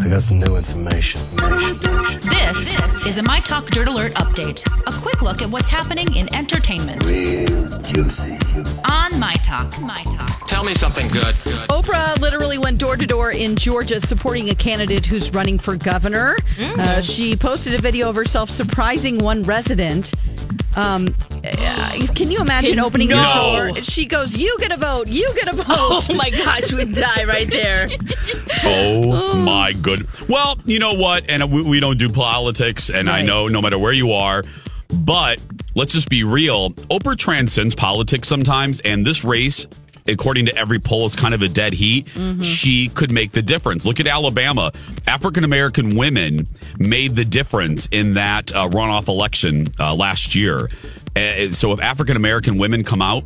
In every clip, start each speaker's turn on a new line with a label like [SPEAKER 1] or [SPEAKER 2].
[SPEAKER 1] I got some new information.
[SPEAKER 2] This, is a My Talk Dirt Alert update. A quick look at what's happening in entertainment.
[SPEAKER 1] Real juicy.
[SPEAKER 2] On My Talk. My Talk.
[SPEAKER 3] Tell me something good.
[SPEAKER 4] Oprah literally went door to door in Georgia supporting a candidate who's running for governor. Uh, she posted a video of herself surprising one resident. Um, uh, can you imagine opening
[SPEAKER 5] No.
[SPEAKER 4] the door? She goes, "You get a vote. You get a vote."
[SPEAKER 5] Oh my gosh, we'd die right there.
[SPEAKER 6] Oh my good. Well, you know what? And we, we don't do politics, and I know no matter where you are, but let's just be real. Oprah transcends politics sometimes, and this race. According to every poll, is kind of a dead heat. She could make the difference. Look at Alabama. African American women made the difference in that uh, runoff election uh, last year. Uh, so if African American women come out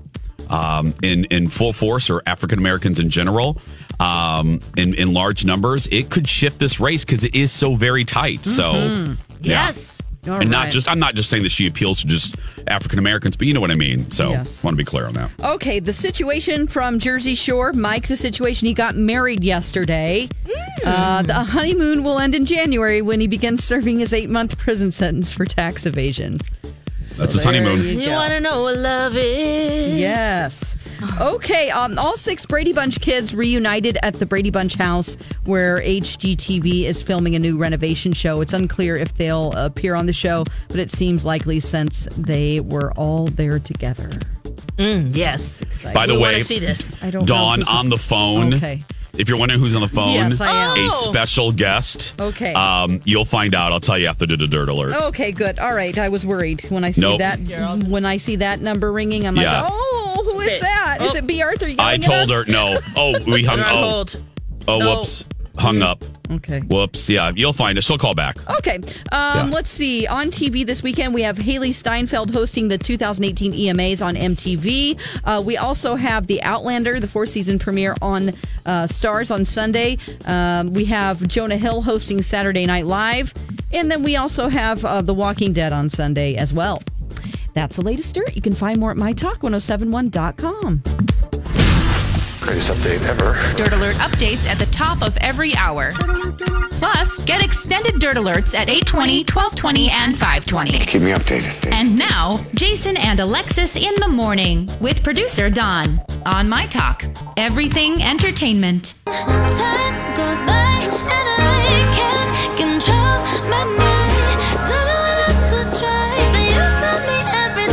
[SPEAKER 6] um, in in full force, or African Americans in general, um, in in large numbers, it could shift this race because it is so very tight. So, yeah.
[SPEAKER 5] Yes.
[SPEAKER 4] All
[SPEAKER 6] and not just I'm not just saying that she appeals to just African Americans, but you know what I mean. So,
[SPEAKER 4] Yes.
[SPEAKER 6] want to be clear on that.
[SPEAKER 4] Okay, the situation from Jersey Shore. Mike, the situation, he got married yesterday. Uh, the honeymoon will end in January when he begins serving his eight month prison sentence for tax evasion.
[SPEAKER 6] That's his honeymoon.
[SPEAKER 4] you
[SPEAKER 5] You want to know what love is?
[SPEAKER 4] Yes. Okay. Um, all six Brady Bunch kids reunited at the Brady Bunch house where HGTV is filming a new renovation show. It's unclear if they'll appear on the show, but it seems likely since they were all there together.
[SPEAKER 5] Mm, yes.
[SPEAKER 6] By the
[SPEAKER 5] we
[SPEAKER 6] way,
[SPEAKER 5] want see this.
[SPEAKER 4] I don't know
[SPEAKER 6] Dawn
[SPEAKER 4] who's-
[SPEAKER 6] on the phone.
[SPEAKER 4] Okay.
[SPEAKER 6] If you're wondering who's on the phone,
[SPEAKER 4] Yes, I am.
[SPEAKER 6] a
[SPEAKER 5] Oh.
[SPEAKER 6] special guest.
[SPEAKER 4] Okay.
[SPEAKER 6] Um, you'll find out. I'll tell you after the dirt alert.
[SPEAKER 4] Okay, good. All right. I was worried when I see
[SPEAKER 6] Nope.
[SPEAKER 4] that when I see that number ringing. I'm
[SPEAKER 6] Yeah.
[SPEAKER 4] like, oh, who is
[SPEAKER 5] Okay.
[SPEAKER 4] that? Is
[SPEAKER 5] Oh.
[SPEAKER 4] it B. Arthur? Yelling
[SPEAKER 6] I
[SPEAKER 4] at
[SPEAKER 6] told
[SPEAKER 4] us?
[SPEAKER 6] her no. Oh, we hung.
[SPEAKER 5] You're on
[SPEAKER 6] Oh,
[SPEAKER 5] hold.
[SPEAKER 6] oh,
[SPEAKER 5] No.
[SPEAKER 6] whoops, hung up.
[SPEAKER 4] Okay.
[SPEAKER 6] Whoops. Yeah, you'll find us. She'll call back.
[SPEAKER 4] Okay. Um,
[SPEAKER 6] Yeah.
[SPEAKER 4] Let's see. On TV this weekend, we have Hailee Steinfeld hosting the 2018 EMAs on MTV. Uh, we also have The Outlander, the four season premiere on uh, Starz on Sunday. Um, we have Jonah Hill hosting Saturday Night Live. And then we also have uh, The Walking Dead on Sunday as well. That's the latest dirt. You can find more at mytalk1071.com.
[SPEAKER 1] Greatest update ever.
[SPEAKER 2] Dirt Alert updates at the top of every hour. Plus, get extended Dirt Alerts at 820, 1220, and 520.
[SPEAKER 1] Keep me updated.
[SPEAKER 2] And now, Jason and Alexis in the morning with producer Don on My Talk. Everything entertainment.
[SPEAKER 7] Time goes by and I can't control my mind. Don't know what else to try, but you tell me every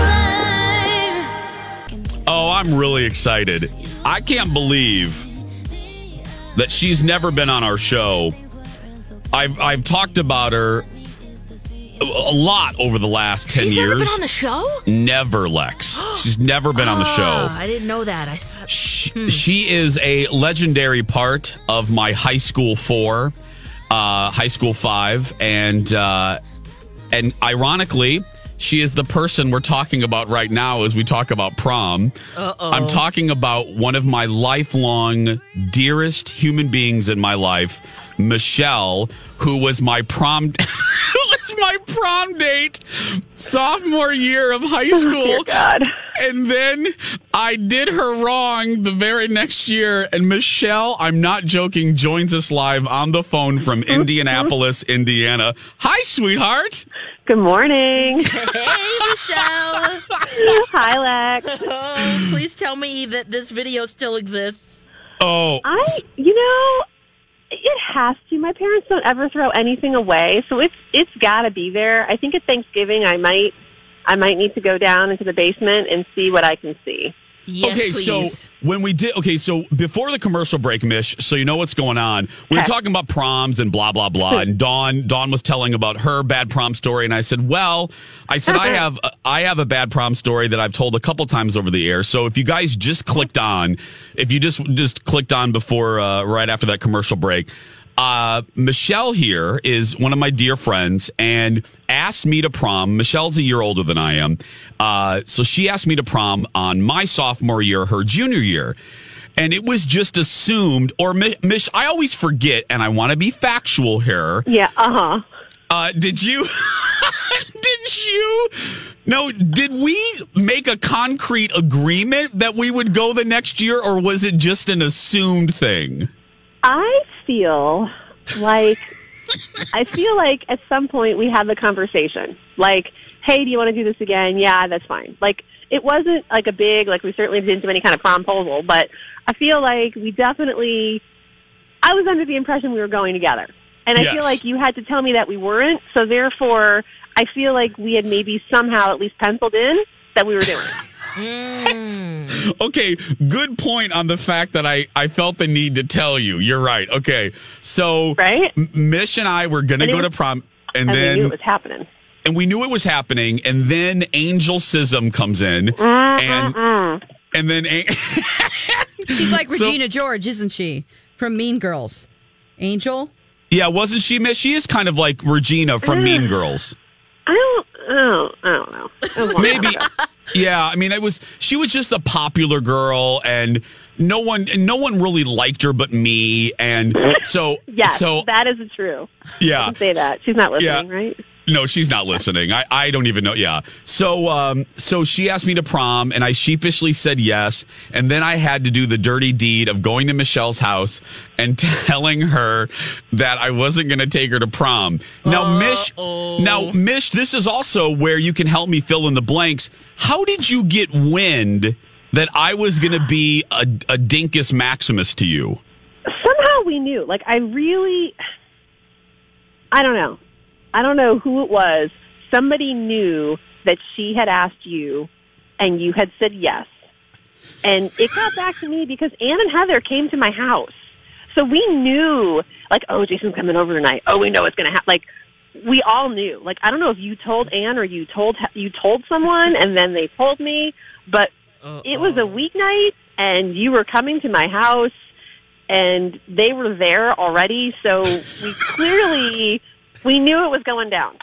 [SPEAKER 7] time.
[SPEAKER 6] Oh, I'm really excited. I can't believe that she's never been on our show. I've I've talked about her a lot over the last 10
[SPEAKER 5] He's
[SPEAKER 6] years.
[SPEAKER 5] never been on the show?
[SPEAKER 6] Never, Lex. She's never been on the show.
[SPEAKER 5] Ah, I didn't know that. I thought.
[SPEAKER 6] She, she is a legendary part of my high school four, uh, high school five, and uh, and ironically, she is the person we're talking about right now as we talk about prom. I'm talking about one of my lifelong dearest human beings in my life, Michelle, who was my prom. who was my prom date sophomore year of high oh, school. Oh, God. And then I did her wrong the very next year. And Michelle, I'm not joking, joins us live on the phone from Indianapolis, Indiana. Hi, sweetheart.
[SPEAKER 8] Good morning.
[SPEAKER 5] Hey, Michelle.
[SPEAKER 8] Hi, Lex.
[SPEAKER 5] oh, please tell me that this video still exists.
[SPEAKER 6] Oh,
[SPEAKER 8] I, you know, it has to. My parents don't ever throw anything away, so it's it's got to be there. I think at Thanksgiving, I might I might need to go down into the basement and see what I can see.
[SPEAKER 5] Yes,
[SPEAKER 6] okay,
[SPEAKER 5] please.
[SPEAKER 6] so when we did, okay, so before the commercial break, Mish, so you know what's going on. We were talking about proms and blah blah blah, and Dawn Dawn was telling about her bad prom story, and I said, well, I said I have I have a bad prom story that I've told a couple times over the air. So if you guys just clicked on, if you just just clicked on before uh, right after that commercial break. Uh, Michelle here is one of my dear friends and asked me to prom. Michelle's a year older than I am. Uh, so she asked me to prom on my sophomore year, her junior year. And it was just assumed, or Mi- Mich, I always forget, and I want to be factual here.
[SPEAKER 8] Yeah, uh huh.
[SPEAKER 6] Uh, did you, did you, no, did we make a concrete agreement that we would go the next year, or was it just an assumed thing?
[SPEAKER 8] I feel like I feel like at some point we had the conversation. Like, hey, do you want to do this again? Yeah, that's fine. Like it wasn't like a big like we certainly didn't do any kind of promposal, but I feel like we definitely I was under the impression we were going together. And I
[SPEAKER 6] Yes.
[SPEAKER 8] feel like you had to tell me that we weren't, so therefore I feel like we had maybe somehow at least penciled in that we were doing it.
[SPEAKER 6] Okay, good point on the fact that I, I felt the need to tell you. You're right. Okay, so
[SPEAKER 8] Right?
[SPEAKER 6] M- Mish and I were going to go to prom, and
[SPEAKER 8] And we
[SPEAKER 6] then
[SPEAKER 8] knew it was happening.
[SPEAKER 6] and we knew it was happening, and then Angel Sism comes in, and and then A-
[SPEAKER 4] She's like
[SPEAKER 6] So-
[SPEAKER 4] Regina George, isn't she? From Mean Girls. Angel?
[SPEAKER 6] yeah, wasn't she Mish? She is kind of like Regina from Mean mm. Girls.
[SPEAKER 8] I don't, Don't, I don't know. It was a long time
[SPEAKER 6] Maybe. Yeah, I mean, it was she was just a popular girl, and no one no one really liked her but me, and so
[SPEAKER 8] Yes,
[SPEAKER 6] so
[SPEAKER 8] that is true.
[SPEAKER 6] yeah.
[SPEAKER 8] Say that. She's not listening,
[SPEAKER 6] Yeah.
[SPEAKER 8] right?
[SPEAKER 6] No, she's not listening. I, I don't even know. Yeah. So um so she asked me to prom and I sheepishly said yes. And then I had to do the dirty deed of going to Michelle's house and telling her that I wasn't gonna take her to prom. Now Mish now Mish, this is also where you can help me fill in the blanks. How did you get wind that I was gonna be a, a Dinkus Maximus to you?
[SPEAKER 8] Somehow we knew. Like, I really, I don't know. I don't know who it was. Somebody knew that she had asked you and you had said yes. And it got back to me because Ann and Heather came to my house. So we knew, like, oh, Jason's coming over tonight. Oh, we know it's going to happen. Like, we all knew. Like, I don't know if you told Ann or you told you told someone, and then they told me. But it was a weeknight, and you were coming to my house, and they were there already. So we clearly we knew it was going down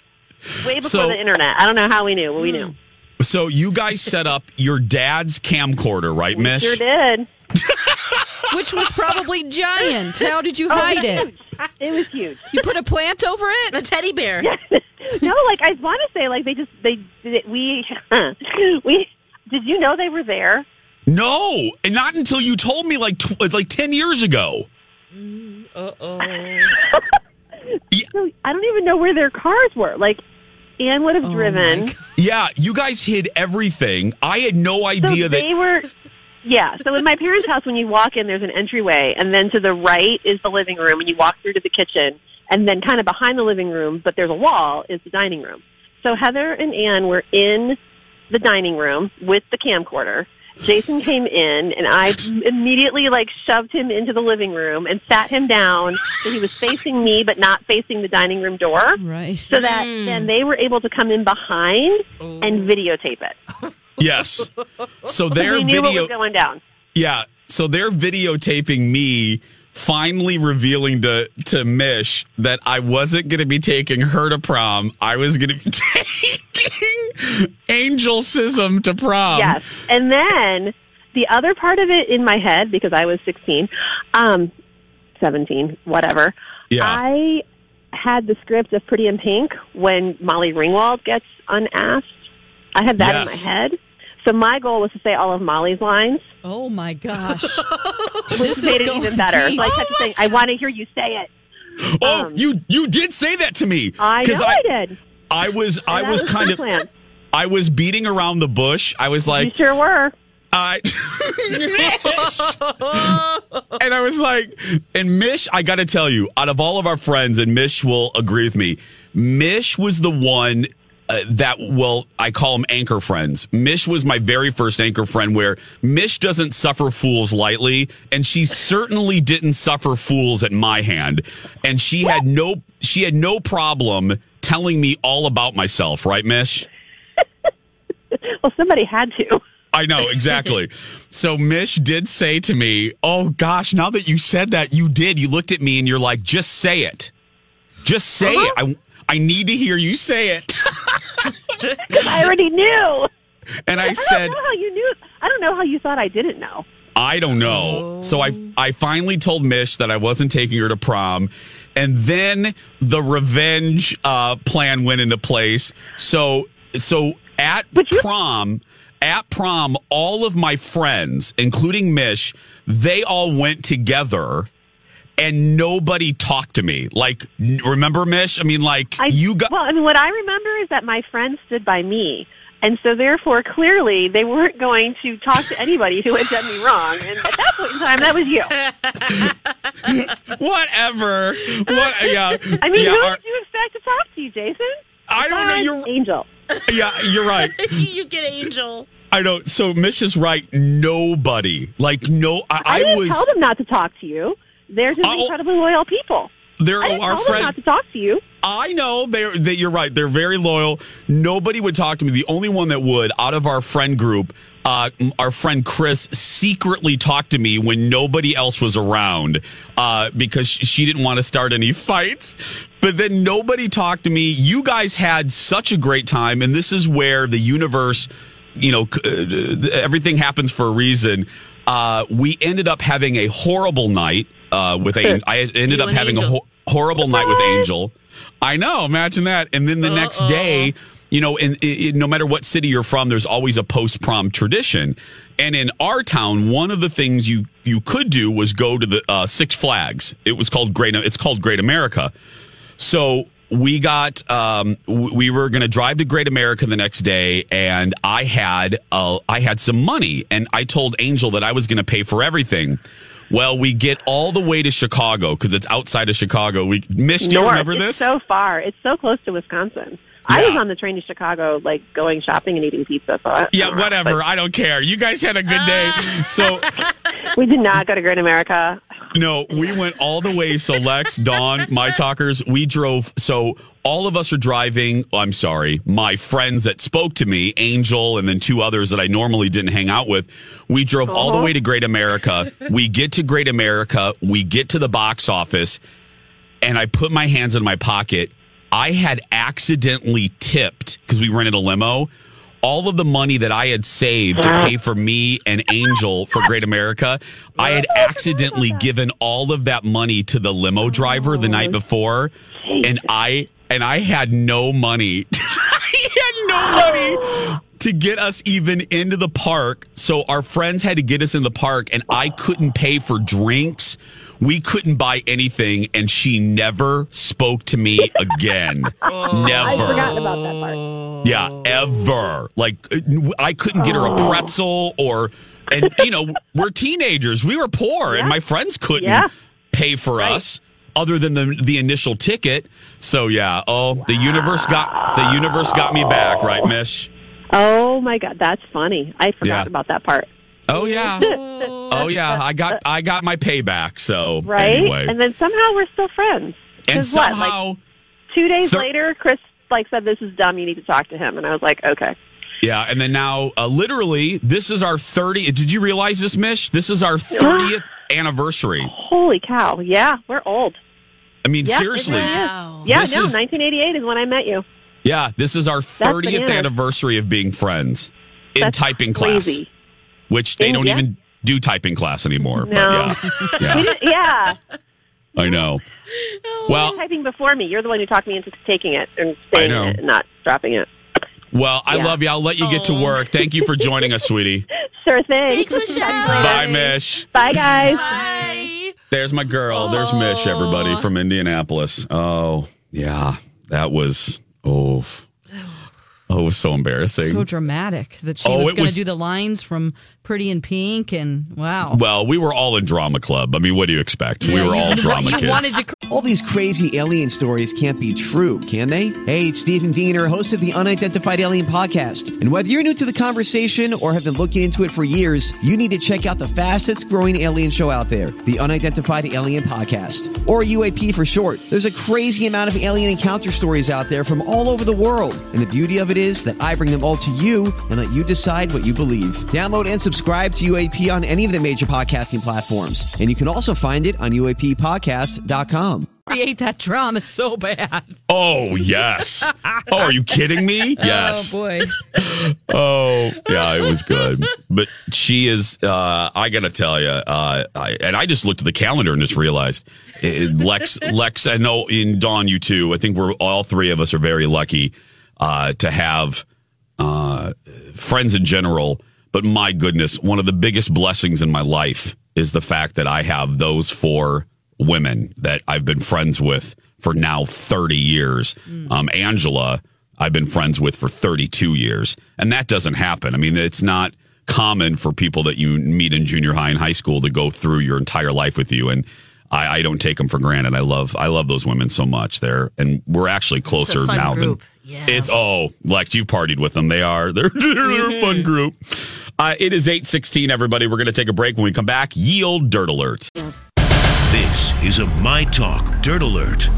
[SPEAKER 8] way before
[SPEAKER 6] So-
[SPEAKER 8] the internet. I don't know how we knew, but we knew.
[SPEAKER 6] So you guys set up your dad's camcorder, right,
[SPEAKER 8] We
[SPEAKER 6] Mish?
[SPEAKER 8] sure did.
[SPEAKER 4] Which was probably giant. How did you
[SPEAKER 8] Oh,
[SPEAKER 4] hide
[SPEAKER 8] it,
[SPEAKER 4] it?
[SPEAKER 8] it was huge.
[SPEAKER 4] You put a plant over it, A
[SPEAKER 5] teddy bear. Yes.
[SPEAKER 8] no, like I want to say, like they just they did we we. Did you know they were there?
[SPEAKER 6] No, and not until you told me like tw- like ten years ago.
[SPEAKER 5] Uh oh.
[SPEAKER 8] So I don't even know where their cars were. Like Anne would have
[SPEAKER 4] Oh,
[SPEAKER 8] driven.
[SPEAKER 6] Yeah, you guys hid everything. I had no
[SPEAKER 8] So
[SPEAKER 6] idea that.
[SPEAKER 8] they were. Yeah. So in my parents' house, when you walk in, there's an entryway, and then to the right is the living room, and you walk through to the kitchen, and then kind of behind the living room, but there's a wall, is the dining room. So Heather and Anne were in the dining room with the camcorder. Jason came in, and I immediately like shoved him into the living room and sat him down so he was facing me, but not facing the dining room door.
[SPEAKER 4] Right.
[SPEAKER 8] So that hmm. then they were able to come in behind oh. and videotape it.
[SPEAKER 6] yes. So
[SPEAKER 8] Because
[SPEAKER 6] their
[SPEAKER 8] we knew what
[SPEAKER 6] video.
[SPEAKER 8] was going down.
[SPEAKER 6] Yeah. So they're videotaping me finally revealing to to Mish that I wasn't going to be taking her to prom. I was going to be taking Angel Sism to prom.
[SPEAKER 8] yes. And then the other part of it in my head, because I was 16, um, 17, whatever,
[SPEAKER 6] Yeah.
[SPEAKER 8] I had the script of Pretty in Pink when Molly Ringwald gets unasked. I had that
[SPEAKER 6] Yes.
[SPEAKER 8] in my head. So my goal was to say all of Molly's lines,
[SPEAKER 4] Oh my gosh. this
[SPEAKER 8] made
[SPEAKER 4] is
[SPEAKER 8] it
[SPEAKER 4] going
[SPEAKER 8] even better.
[SPEAKER 4] deep.
[SPEAKER 8] So I kept saying, I want to hear you say it.
[SPEAKER 6] Oh,
[SPEAKER 8] Um,
[SPEAKER 6] you you did say that to me.
[SPEAKER 8] I
[SPEAKER 6] 'Cause
[SPEAKER 8] know I, did.
[SPEAKER 6] I was I
[SPEAKER 8] That
[SPEAKER 6] was kind of
[SPEAKER 8] plan.
[SPEAKER 6] I was beating around the bush. I was like,
[SPEAKER 8] you
[SPEAKER 6] like,
[SPEAKER 8] sure were.
[SPEAKER 6] I and I was like, and Mish, I got to tell you, out of all of our friends, and Mish will agree with me, Mish was the one uh, that well, I call them anchor friends. Mish was my very first anchor friend where Mish doesn't suffer fools lightly, and she certainly didn't suffer fools at my hand. And she had no she had no problem telling me all about myself, right, Mish?
[SPEAKER 8] Well, somebody had to.
[SPEAKER 6] I know, exactly. so Mish did say to me, Oh gosh, now that you said that, you did. You looked at me and you're like, just say it. Just say it. I, I need to hear you say it.
[SPEAKER 8] I already knew.
[SPEAKER 6] and I
[SPEAKER 8] I
[SPEAKER 6] said,
[SPEAKER 8] don't know how you knew. I don't know how you thought I didn't know.
[SPEAKER 6] I don't know. So I I finally told Mish that I wasn't taking her to prom. And then the revenge uh, plan went into place. So so at
[SPEAKER 8] you-
[SPEAKER 6] prom, at prom, all of my friends, including Mish, they all went together and nobody talked to me. Like remember Mish? I mean like
[SPEAKER 8] I,
[SPEAKER 6] you got
[SPEAKER 8] well. I mean, what I remember is that my friend stood by me, and so therefore, clearly, they weren't going to talk to anybody who had done me wrong. And at that point in time, that was you.
[SPEAKER 6] whatever. What yeah.
[SPEAKER 8] I mean,
[SPEAKER 6] yeah,
[SPEAKER 8] who
[SPEAKER 6] our-
[SPEAKER 8] did you expect to talk to you, Jason?
[SPEAKER 6] I don't know you're
[SPEAKER 8] Angel.
[SPEAKER 6] yeah, you're right.
[SPEAKER 5] you get Angel.
[SPEAKER 6] I know. So Mish is right. Nobody, like no, I,
[SPEAKER 8] I,
[SPEAKER 6] I
[SPEAKER 8] didn't
[SPEAKER 6] was.
[SPEAKER 8] tell them not to talk to you. They're just
[SPEAKER 6] Oh.
[SPEAKER 8] incredibly loyal people.
[SPEAKER 6] There
[SPEAKER 8] I didn't
[SPEAKER 6] are
[SPEAKER 8] tell them not to talk to you.
[SPEAKER 6] I know they're. They, you're right. They're very loyal. Nobody would talk to me. The only one that would, out of our friend group, uh, our friend Chris secretly talked to me when nobody else was around uh, because she didn't want to start any fights. But then nobody talked to me. You guys had such a great time, and this is where the universe, you know, uh, everything happens for a reason. Uh, we ended up having a horrible night uh, with a. I ended
[SPEAKER 5] You
[SPEAKER 6] up
[SPEAKER 5] and
[SPEAKER 6] having a ho- horrible night with Angel. I know. Imagine that. And then the next day, you know, in, in no matter what city you're from, there's always a post prom tradition. And in our town, one of the things you you could do was go to the uh, Six Flags. It was called Great. It's called Great America. So we got um, we were going to drive to Great America the next day, and I had uh, I had some money, and I told Angel that I was going to pay for everything. Well, we get all the way to Chicago because it's outside of Chicago. We missed. Do you remember
[SPEAKER 8] it's
[SPEAKER 6] this?
[SPEAKER 8] so far. It's so close to Wisconsin. I was on the train to Chicago, like going shopping and eating pizza. So I, I
[SPEAKER 6] yeah,
[SPEAKER 8] don't know,
[SPEAKER 6] whatever. I don't care. You guys had a good day. So
[SPEAKER 8] We did not go to Great America.
[SPEAKER 6] No, we went all the way. So Lex, Dawn, my talkers, we drove. So all of us are driving. I'm sorry, my friends that spoke to me, Angel, and then two others that I normally didn't hang out with. We drove all the uh-huh. way to Great America. We get to Great America. We get to the box office, and I put my hands in my pocket. I had accidentally tipped because we rented a limo. All of the money that I had saved to pay for me and Angel for Great America, I had accidentally given all of that money to the limo driver the night before, and I and I had no money. I had no money to get us even into the park. So our friends had to get us in the park, and I couldn't pay for drinks. We couldn't buy anything, and she never spoke to me again.
[SPEAKER 8] Oh,
[SPEAKER 6] never.
[SPEAKER 8] I'd forgotten about that part.
[SPEAKER 6] Yeah, ever. Like I couldn't get her a oh. pretzel or and you know, we're teenagers. We were poor and my friends couldn't
[SPEAKER 8] Yeah.
[SPEAKER 6] pay for us other than the the initial ticket. So yeah, oh, the universe got the universe got me back, right, Mish?
[SPEAKER 8] Oh my God, that's funny. I forgot
[SPEAKER 6] Yeah.
[SPEAKER 8] about that part.
[SPEAKER 6] Oh yeah. Oh yeah, I got I got my payback. So
[SPEAKER 8] Right?
[SPEAKER 6] anyway.
[SPEAKER 8] And then somehow we're still friends.
[SPEAKER 6] And
[SPEAKER 8] 'Cause what, like,
[SPEAKER 6] somehow
[SPEAKER 8] Two days
[SPEAKER 6] Thir-
[SPEAKER 8] later, Chris like said, "This is dumb. You need to talk to him." And I was like, "Okay."
[SPEAKER 6] Yeah, and then now, uh, literally, this is our 30. Did you realize this, Mish? This is our 30th anniversary.
[SPEAKER 8] Holy cow! Yeah, we're old.
[SPEAKER 6] I mean,
[SPEAKER 8] Yeah,
[SPEAKER 6] seriously.
[SPEAKER 5] Wow.
[SPEAKER 8] Yeah,
[SPEAKER 6] This
[SPEAKER 8] no,
[SPEAKER 6] is-
[SPEAKER 8] 1988 is when I met you.
[SPEAKER 6] Yeah, this is our 30th anniversary of being friends in
[SPEAKER 8] That's
[SPEAKER 6] typing class,
[SPEAKER 8] crazy.
[SPEAKER 6] Which they don't
[SPEAKER 8] yeah.
[SPEAKER 6] even do typing class anymore.
[SPEAKER 8] No.
[SPEAKER 6] But yeah, yeah,
[SPEAKER 8] yeah,
[SPEAKER 6] I know.
[SPEAKER 8] you
[SPEAKER 6] Well,
[SPEAKER 8] typing before me. You're the one who talked me into taking it and staying
[SPEAKER 6] know.
[SPEAKER 8] it and not dropping it.
[SPEAKER 6] well, I
[SPEAKER 8] Yeah.
[SPEAKER 6] love you. I'll let you get to work. Thank you for joining us, sweetie.
[SPEAKER 8] Sure thing.
[SPEAKER 5] Thanks, Michelle.
[SPEAKER 6] Bye, Mish.
[SPEAKER 8] Bye, guys.
[SPEAKER 5] Bye.
[SPEAKER 6] There's my girl. There's Mish, everybody from Indianapolis. Oh, yeah, that was oof. Oh, it was so embarrassing.
[SPEAKER 4] So dramatic that she
[SPEAKER 6] Oh,
[SPEAKER 4] was going to do the lines from Pretty in Pink, and wow.
[SPEAKER 6] well, we were all in drama club. I mean, what do you expect? we were all drama
[SPEAKER 4] you
[SPEAKER 6] kids.
[SPEAKER 4] wanted to
[SPEAKER 3] All these crazy alien stories can't be true, can they? Hey, it's Stephen Diener, host of the Unidentified Alien Podcast. And whether you're new to the conversation or have been looking into it for years, you need to check out the fastest growing alien show out there, the Unidentified Alien Podcast, or UAP for short. There's a crazy amount of alien encounter stories out there from all over the world. And the beauty of it is that I bring them all to you and let you decide what you believe. Download and subscribe to UAP on any of the major podcasting platforms. And you can also find it on UAPpodcast.com.
[SPEAKER 4] create that drama so bad.
[SPEAKER 6] oh yes. oh, are you kidding me? Yes.
[SPEAKER 4] Oh boy.
[SPEAKER 6] Oh, yeah, it was good. But she is, uh, I got to tell you, uh, I, and I just looked at the calendar and just realized it, Lex, Lex, I know in Dawn, you too. I think we're all three of us are very lucky uh, to have uh, friends in general. But my goodness, one of the biggest blessings in my life is the fact that I have those four women that I've been friends with for now 30 years. Um, Angela, I've been friends with for 32 years. And that doesn't happen. I mean, it's not common for people that you meet in junior high and high school to go through your entire life with you. And I, I don't take them for granted. I love, I love those women so much there. And we're actually closer now
[SPEAKER 5] group.
[SPEAKER 6] than
[SPEAKER 5] Yeah.
[SPEAKER 6] it's, oh, Lex, you've partied with them. They are, they're, they're a fun group. Uh, it is 816, everybody. We're going to take a break. When we come back, yield dirt alert.
[SPEAKER 9] This is a My Talk Dirt Alert.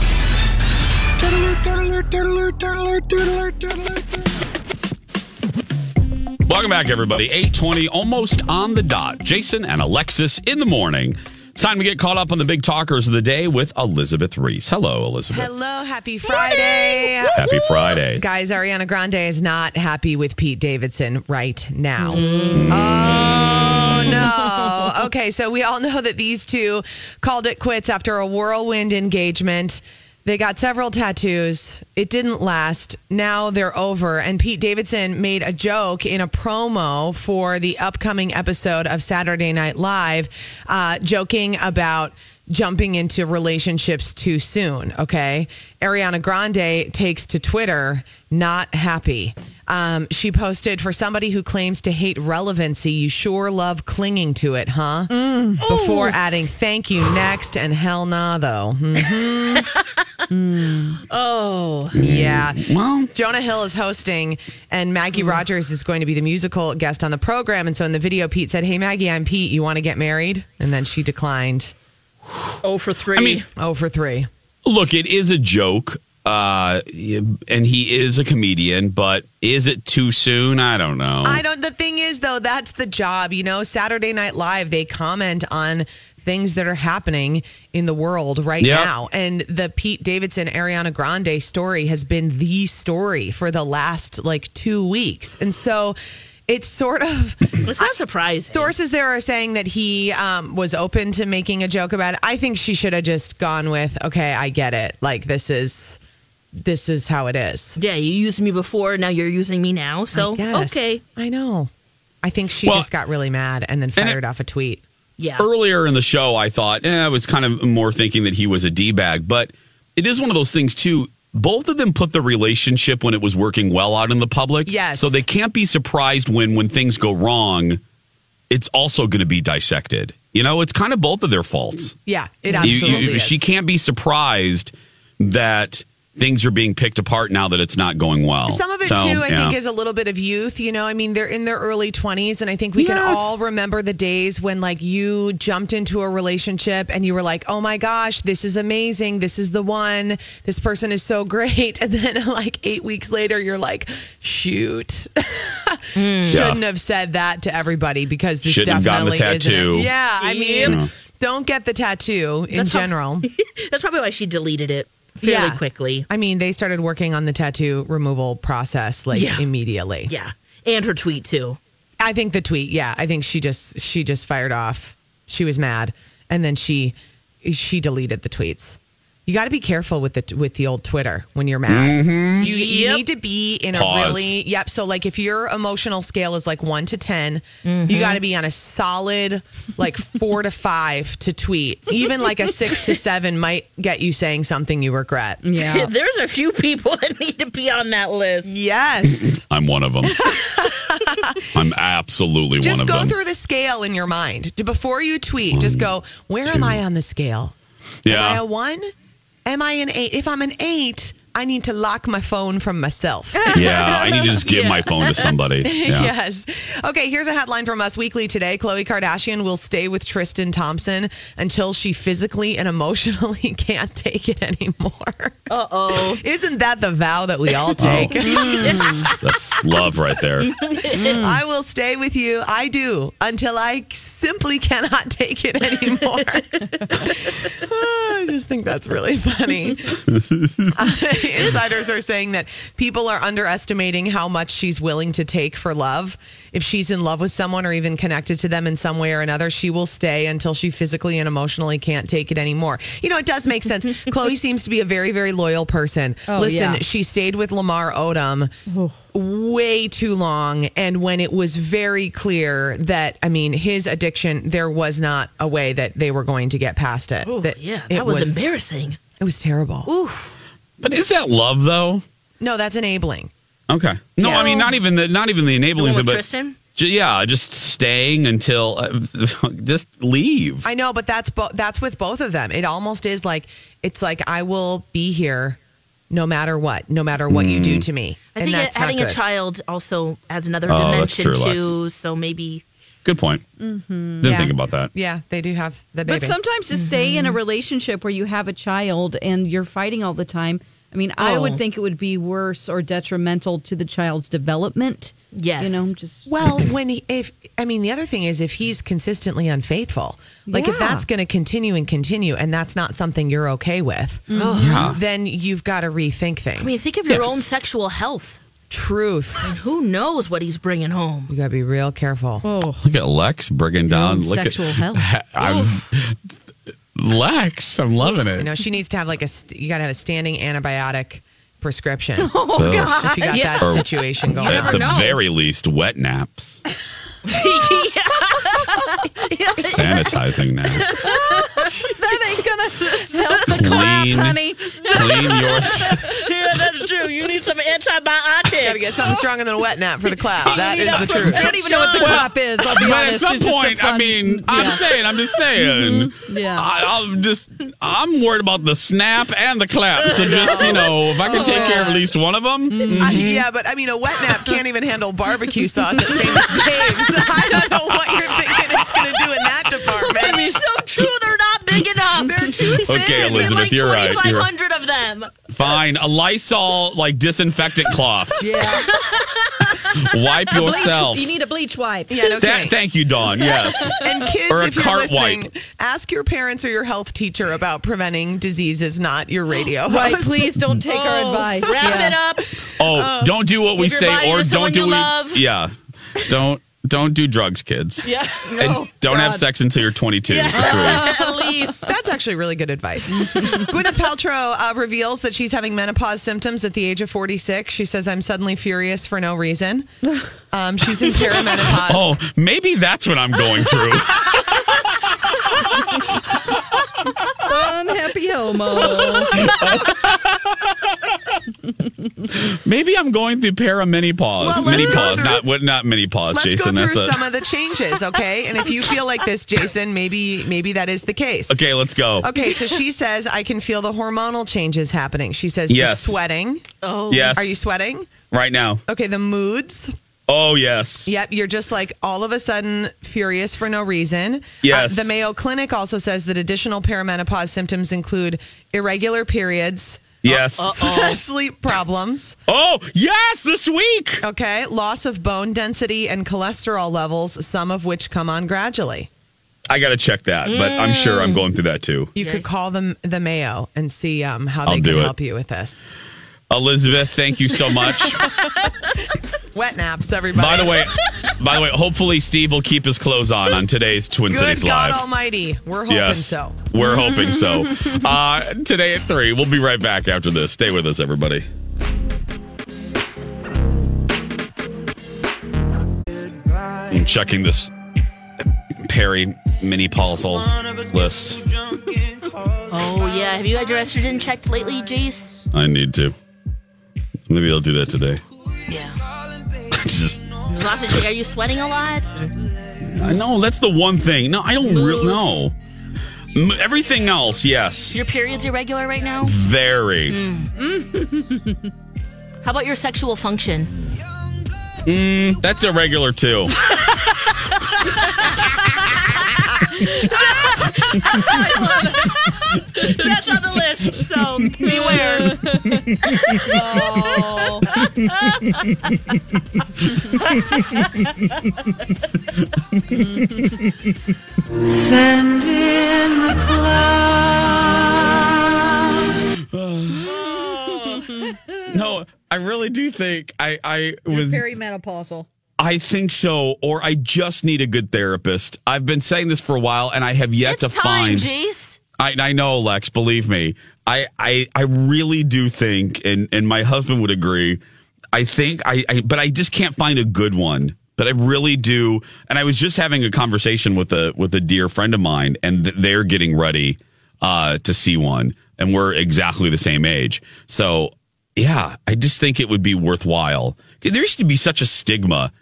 [SPEAKER 6] Welcome back, everybody. 820, almost on the dot. Jason and Alexis in the morning. It's time to get caught up on the big talkers of the day with Elizabeth Ries. Hello, Elizabeth.
[SPEAKER 10] Hello, happy Friday.
[SPEAKER 6] Happy Friday.
[SPEAKER 10] Guys, Ariana Grande is not happy with Pete Davidson right now.
[SPEAKER 6] Mm.
[SPEAKER 10] Oh, no. Okay, so we all know that these two called it quits after a whirlwind engagement. They got several tattoos. It didn't last. Now they're over. And Pete Davidson made a joke in a promo for the upcoming episode of Saturday Night Live, uh, joking about jumping into relationships too soon. Okay. Ariana Grande takes to Twitter, not happy. Um, she posted for somebody who claims to hate relevancy, you sure love clinging to it, huh? Before adding thank you next and hell nah, though. Mhm.
[SPEAKER 5] Oh.
[SPEAKER 10] Yeah.
[SPEAKER 6] Well,
[SPEAKER 10] Jonah Hill is hosting, and Maggie Rogers is going to be the musical guest on the program. And so in the video, Pete said, Hey, Maggie, I'm Pete. You want to get married? And then she declined.
[SPEAKER 5] Oh for three.
[SPEAKER 6] I mean,
[SPEAKER 10] Oh, for three.
[SPEAKER 6] look, it is a joke. Uh, and he is a comedian, but is it too soon? I don't know.
[SPEAKER 10] I don't. The thing is, though, that's the job. You know, Saturday Night Live, they comment on things that are happening in the world right
[SPEAKER 6] Yep.
[SPEAKER 10] now. And the Pete Davidson, Ariana Grande story has been the story for the last like two weeks. And so it's sort of.
[SPEAKER 5] it's not surprising.
[SPEAKER 10] Sources there are saying that he um, was open to making a joke about it. I think she should have just gone with, okay, I get it. Like this is this is how it is.
[SPEAKER 5] Yeah, you used me before, now you're using me now. So
[SPEAKER 10] I
[SPEAKER 5] okay.
[SPEAKER 10] I know. I think she
[SPEAKER 6] Well-
[SPEAKER 10] just got really mad and then
[SPEAKER 6] And it-
[SPEAKER 10] fired off a tweet.
[SPEAKER 5] Yeah.
[SPEAKER 6] earlier in the show, I thought eh, I was kind of more thinking that he was a d bag, but it is one of those things too. Both of them put the relationship when it was working well out in the public.
[SPEAKER 10] Yes.
[SPEAKER 6] So they can't be surprised when when things go wrong. It's also going to be dissected. You know, it's kind of both of their faults.
[SPEAKER 10] Yeah, it
[SPEAKER 6] You-
[SPEAKER 10] absolutely
[SPEAKER 6] you-
[SPEAKER 10] is.
[SPEAKER 6] she can't be surprised that things are being picked apart now that it's not going well.
[SPEAKER 10] Some of it
[SPEAKER 6] So,
[SPEAKER 10] too, I
[SPEAKER 6] yeah.
[SPEAKER 10] think, is a little bit of youth. You know, I mean, they're in their early twenties, and I think we can all remember the days when, like, you jumped into a relationship and you were like, "Oh my gosh, this is amazing! This is the one. This person is so great." And then, like, eight weeks later, you're like, "Shoot, hmm. shouldn't have said that to everybody because this
[SPEAKER 6] Shouldn't have gotten the
[SPEAKER 10] definitely isn't it." Yeah, I mean,
[SPEAKER 6] Yeah.
[SPEAKER 10] don't get the tattoo in
[SPEAKER 5] That's prob-
[SPEAKER 10] general.
[SPEAKER 5] That's probably why she deleted it fairly
[SPEAKER 10] Yeah.
[SPEAKER 5] quickly.
[SPEAKER 10] I mean, they started working on the tattoo removal process like
[SPEAKER 5] Yeah.
[SPEAKER 10] immediately.
[SPEAKER 5] Yeah. And her tweet too.
[SPEAKER 10] I think the tweet, yeah, I think she just she just fired off. She was mad, and then she she deleted the tweets. You got to be careful with the with the old Twitter when you're mad. You, you
[SPEAKER 5] Yep.
[SPEAKER 10] need to be in
[SPEAKER 6] Pause.
[SPEAKER 10] a really yep. So like if your emotional scale is like one to 10
[SPEAKER 5] Mm-hmm.
[SPEAKER 10] you got to be on a solid like four to five to tweet. Even like a six to seven might get you saying something you regret.
[SPEAKER 4] Yeah.
[SPEAKER 5] There's a few people that need to be on that list.
[SPEAKER 10] Yes.
[SPEAKER 6] I'm one of them. I'm absolutely
[SPEAKER 10] just
[SPEAKER 6] one of them.
[SPEAKER 10] Just go through the scale in your mind before you tweet. just go, where am. I on the scale? Am I
[SPEAKER 6] yeah.
[SPEAKER 10] a one? Am I an eight? If I'm an eight, I need to lock my phone from myself.
[SPEAKER 6] Yeah. I need to just give my phone to somebody. Yeah.
[SPEAKER 10] yes. Okay, here's a headline from Us Weekly today. Khloe Kardashian will stay with Tristan Thompson until she physically and emotionally can't take it anymore.
[SPEAKER 5] Uh oh.
[SPEAKER 10] Isn't that the vow that we all take?
[SPEAKER 6] That's, that's love right there.
[SPEAKER 10] I will stay with you. I do until I simply cannot take it anymore. I just think that's really funny. Insiders are saying that people are underestimating how much she's willing to take for love. If she's in love with someone or even connected to them in some way or another, she will stay until she physically and emotionally can't take it anymore. You know, it does make sense. Khloe seems to be a very, very loyal person.
[SPEAKER 4] Oh,
[SPEAKER 10] Listen,
[SPEAKER 4] yeah.
[SPEAKER 10] she stayed with Lamar Odom oh. way too long. And when it was very clear that, I mean, his addiction, there was not a way that they were going to get past it.
[SPEAKER 5] Oh, yeah,
[SPEAKER 10] it
[SPEAKER 5] that was, embarrassing.
[SPEAKER 10] It was terrible.
[SPEAKER 6] But is that love though?
[SPEAKER 10] No, that's enabling.
[SPEAKER 6] Okay. No,
[SPEAKER 5] Yeah.
[SPEAKER 6] I mean not even the not even the
[SPEAKER 5] The
[SPEAKER 6] enabling
[SPEAKER 5] one with
[SPEAKER 6] but
[SPEAKER 5] Tristan?
[SPEAKER 6] ju- yeah, just staying until uh, just leave.
[SPEAKER 10] I know, but that's bo- that's with both of them. It almost is like it's like I will be here no matter what, no matter what you
[SPEAKER 6] Mm.
[SPEAKER 10] do to me.
[SPEAKER 5] I
[SPEAKER 10] and
[SPEAKER 5] think
[SPEAKER 10] that's not
[SPEAKER 5] having a child also adds another
[SPEAKER 6] Oh,
[SPEAKER 5] dimension too. So maybe
[SPEAKER 6] Good point. Mm-hmm. Didn't
[SPEAKER 10] Yeah.
[SPEAKER 6] think about that.
[SPEAKER 10] Yeah, they do have the baby.
[SPEAKER 4] But sometimes to stay in a mm-hmm. relationship where you have a child and you're fighting all the time, I mean, I
[SPEAKER 10] Oh.
[SPEAKER 4] would think it would be worse or detrimental to the child's development.
[SPEAKER 5] yes.
[SPEAKER 4] You know, just
[SPEAKER 10] Well, when he, if I mean the other thing is if he's consistently unfaithful, like if that's going to continue and continue, and that's not something you're okay with, mm-hmm.
[SPEAKER 6] Yeah.
[SPEAKER 10] then you've got to rethink things.
[SPEAKER 5] I mean, think of your own sexual health.
[SPEAKER 10] Truth.
[SPEAKER 5] And who knows what he's bringing home?
[SPEAKER 10] You got to be real careful.
[SPEAKER 4] oh,
[SPEAKER 6] Look at Lex bringing down look
[SPEAKER 4] sexual
[SPEAKER 6] at,
[SPEAKER 4] health.
[SPEAKER 6] I'm Lex. I'm loving it.
[SPEAKER 10] You know, she needs to have like a. You got to have a standing antibiotic prescription.
[SPEAKER 4] oh
[SPEAKER 6] Ugh.
[SPEAKER 4] God.
[SPEAKER 10] If you got that
[SPEAKER 6] Or-
[SPEAKER 10] situation going
[SPEAKER 6] At
[SPEAKER 10] on.
[SPEAKER 6] the
[SPEAKER 5] know.
[SPEAKER 6] very least, wet naps. Sanitizing naps.
[SPEAKER 4] that ain't gonna help the
[SPEAKER 6] Clean.
[SPEAKER 4] clap, honey.
[SPEAKER 6] Clean yours.
[SPEAKER 5] Yeah, that's true. You need some antibiotics.
[SPEAKER 10] Got to get something stronger than a wet nap for the clap. That is the truth.
[SPEAKER 4] I don't even know what the clap is. I'll be
[SPEAKER 6] But at some
[SPEAKER 4] It's just a
[SPEAKER 6] point, I
[SPEAKER 4] fun-
[SPEAKER 6] mean, I'm saying, I'm just saying. Mm-hmm.
[SPEAKER 4] Yeah.
[SPEAKER 6] I, I'm just, I'm worried about the snap and the clap. So just, you know, if I can take care of at least one of them, mm-hmm. mm-hmm.
[SPEAKER 10] I, yeah, but I mean, a wet nap can't even handle barbecue sauce at Famous Dave's. I don't know what you're thinking it's going to do in that department.
[SPEAKER 5] It's so true. They're not big enough.
[SPEAKER 10] They're too thin.
[SPEAKER 6] Okay, Elizabeth,
[SPEAKER 5] like
[SPEAKER 6] you're right. You're right.
[SPEAKER 5] of them.
[SPEAKER 6] Fine, a Lysol like disinfectant cloth.
[SPEAKER 4] Yeah.
[SPEAKER 6] Wipe
[SPEAKER 4] Bleach-
[SPEAKER 6] yourself.
[SPEAKER 4] You need a bleach wipe.
[SPEAKER 10] Yeah, no
[SPEAKER 6] That- thank you, Dawn. Yes.
[SPEAKER 10] And kids,
[SPEAKER 6] Or a
[SPEAKER 10] if you're
[SPEAKER 6] cart
[SPEAKER 10] listening,
[SPEAKER 6] wipe.
[SPEAKER 10] ask your parents or your health teacher about preventing diseases, not your radio.
[SPEAKER 4] Right, please don't take our
[SPEAKER 5] Oh,
[SPEAKER 4] advice.
[SPEAKER 5] Wrap
[SPEAKER 4] Yeah.
[SPEAKER 5] it up.
[SPEAKER 6] Oh, um, don't do what we say, or don't do
[SPEAKER 5] you
[SPEAKER 6] what
[SPEAKER 5] love.
[SPEAKER 6] Yeah, don't don't do drugs, kids.
[SPEAKER 5] Yeah.
[SPEAKER 6] and don't have sex until you're 22. or three.
[SPEAKER 5] At least.
[SPEAKER 10] That's actually really good advice. Gwyneth Paltrow uh, reveals that she's having menopause symptoms at the age of 46. She says, I'm suddenly furious for no reason. Um, she's in perimenopause.
[SPEAKER 6] Oh, maybe that's what I'm going through.
[SPEAKER 4] Unhappy homo.
[SPEAKER 6] maybe I'm going through perimenopause.
[SPEAKER 10] Well, let's
[SPEAKER 6] mini
[SPEAKER 10] go
[SPEAKER 6] pause,
[SPEAKER 10] through-
[SPEAKER 6] not what? Not mini pause,
[SPEAKER 10] Let's
[SPEAKER 6] Jason.
[SPEAKER 10] go
[SPEAKER 6] That's
[SPEAKER 10] through
[SPEAKER 6] a
[SPEAKER 10] some of the changes, okay? And if you feel like this, Jason, maybe maybe that is the case.
[SPEAKER 6] okay. Let's go.
[SPEAKER 10] Okay, so she says I can feel the hormonal changes happening. She says the
[SPEAKER 6] Yes.
[SPEAKER 10] sweating.
[SPEAKER 5] Oh.
[SPEAKER 6] Yes.
[SPEAKER 10] Are you sweating?
[SPEAKER 6] right now?
[SPEAKER 10] Okay, the moods.
[SPEAKER 6] Oh yes.
[SPEAKER 10] Yep, you're just like all of a sudden furious for no reason.
[SPEAKER 6] Yes.
[SPEAKER 10] Uh, the Mayo Clinic also says that additional perimenopause symptoms include irregular periods,
[SPEAKER 6] Yes.
[SPEAKER 10] sleep problems,
[SPEAKER 6] Oh yes. This week.
[SPEAKER 10] okay, loss of bone density and cholesterol levels, some of which come on gradually.
[SPEAKER 6] I got to check that, but I'm sure I'm going through that too.
[SPEAKER 10] You could call them the Mayo and see um, how
[SPEAKER 6] I'll
[SPEAKER 10] they
[SPEAKER 6] do
[SPEAKER 10] can
[SPEAKER 6] it.
[SPEAKER 10] help you with this.
[SPEAKER 6] Elizabeth, thank you so much.
[SPEAKER 10] Wet naps, everybody.
[SPEAKER 6] By the way, By the way, hopefully Steve will keep his clothes on on today's Twin
[SPEAKER 10] Good
[SPEAKER 6] Cities
[SPEAKER 10] God
[SPEAKER 6] Live.
[SPEAKER 10] Almighty. We're hoping
[SPEAKER 6] yes,
[SPEAKER 10] so.
[SPEAKER 6] we're hoping so. Uh, today at three, we'll be right back after this. Stay with us, everybody. I'm checking this Perry mini pausal list.
[SPEAKER 5] Oh yeah, have you had your estrogen checked lately, Jace?
[SPEAKER 6] I need to. Maybe I'll do that today.
[SPEAKER 5] Yeah.
[SPEAKER 6] Just
[SPEAKER 5] Lots of check. Are you sweating a lot?
[SPEAKER 6] I know that's the one thing. No, I don't really know. Everything else, yes,
[SPEAKER 5] Your period's irregular right now.
[SPEAKER 6] very.
[SPEAKER 5] How about your sexual function?
[SPEAKER 6] Mm, that's irregular too.
[SPEAKER 5] That's on the list, so beware.
[SPEAKER 7] Send in the clouds.
[SPEAKER 6] no, I really do think I I was
[SPEAKER 4] very menopausal.
[SPEAKER 6] I think so, or I just need a good therapist. I've been saying this for a while, and I have yet
[SPEAKER 5] It's
[SPEAKER 6] to
[SPEAKER 5] time,
[SPEAKER 6] find.
[SPEAKER 5] Jace.
[SPEAKER 6] I, I know, Lex. Believe me, I, I I really do think, and and my husband would agree. I think I, I, but I just can't find a good one. But I really do, and I was just having a conversation with a with a dear friend of mine, and th- they're getting ready uh, to see one, and we're exactly the same age. So yeah, I just think it would be worthwhile. There used to be such a stigma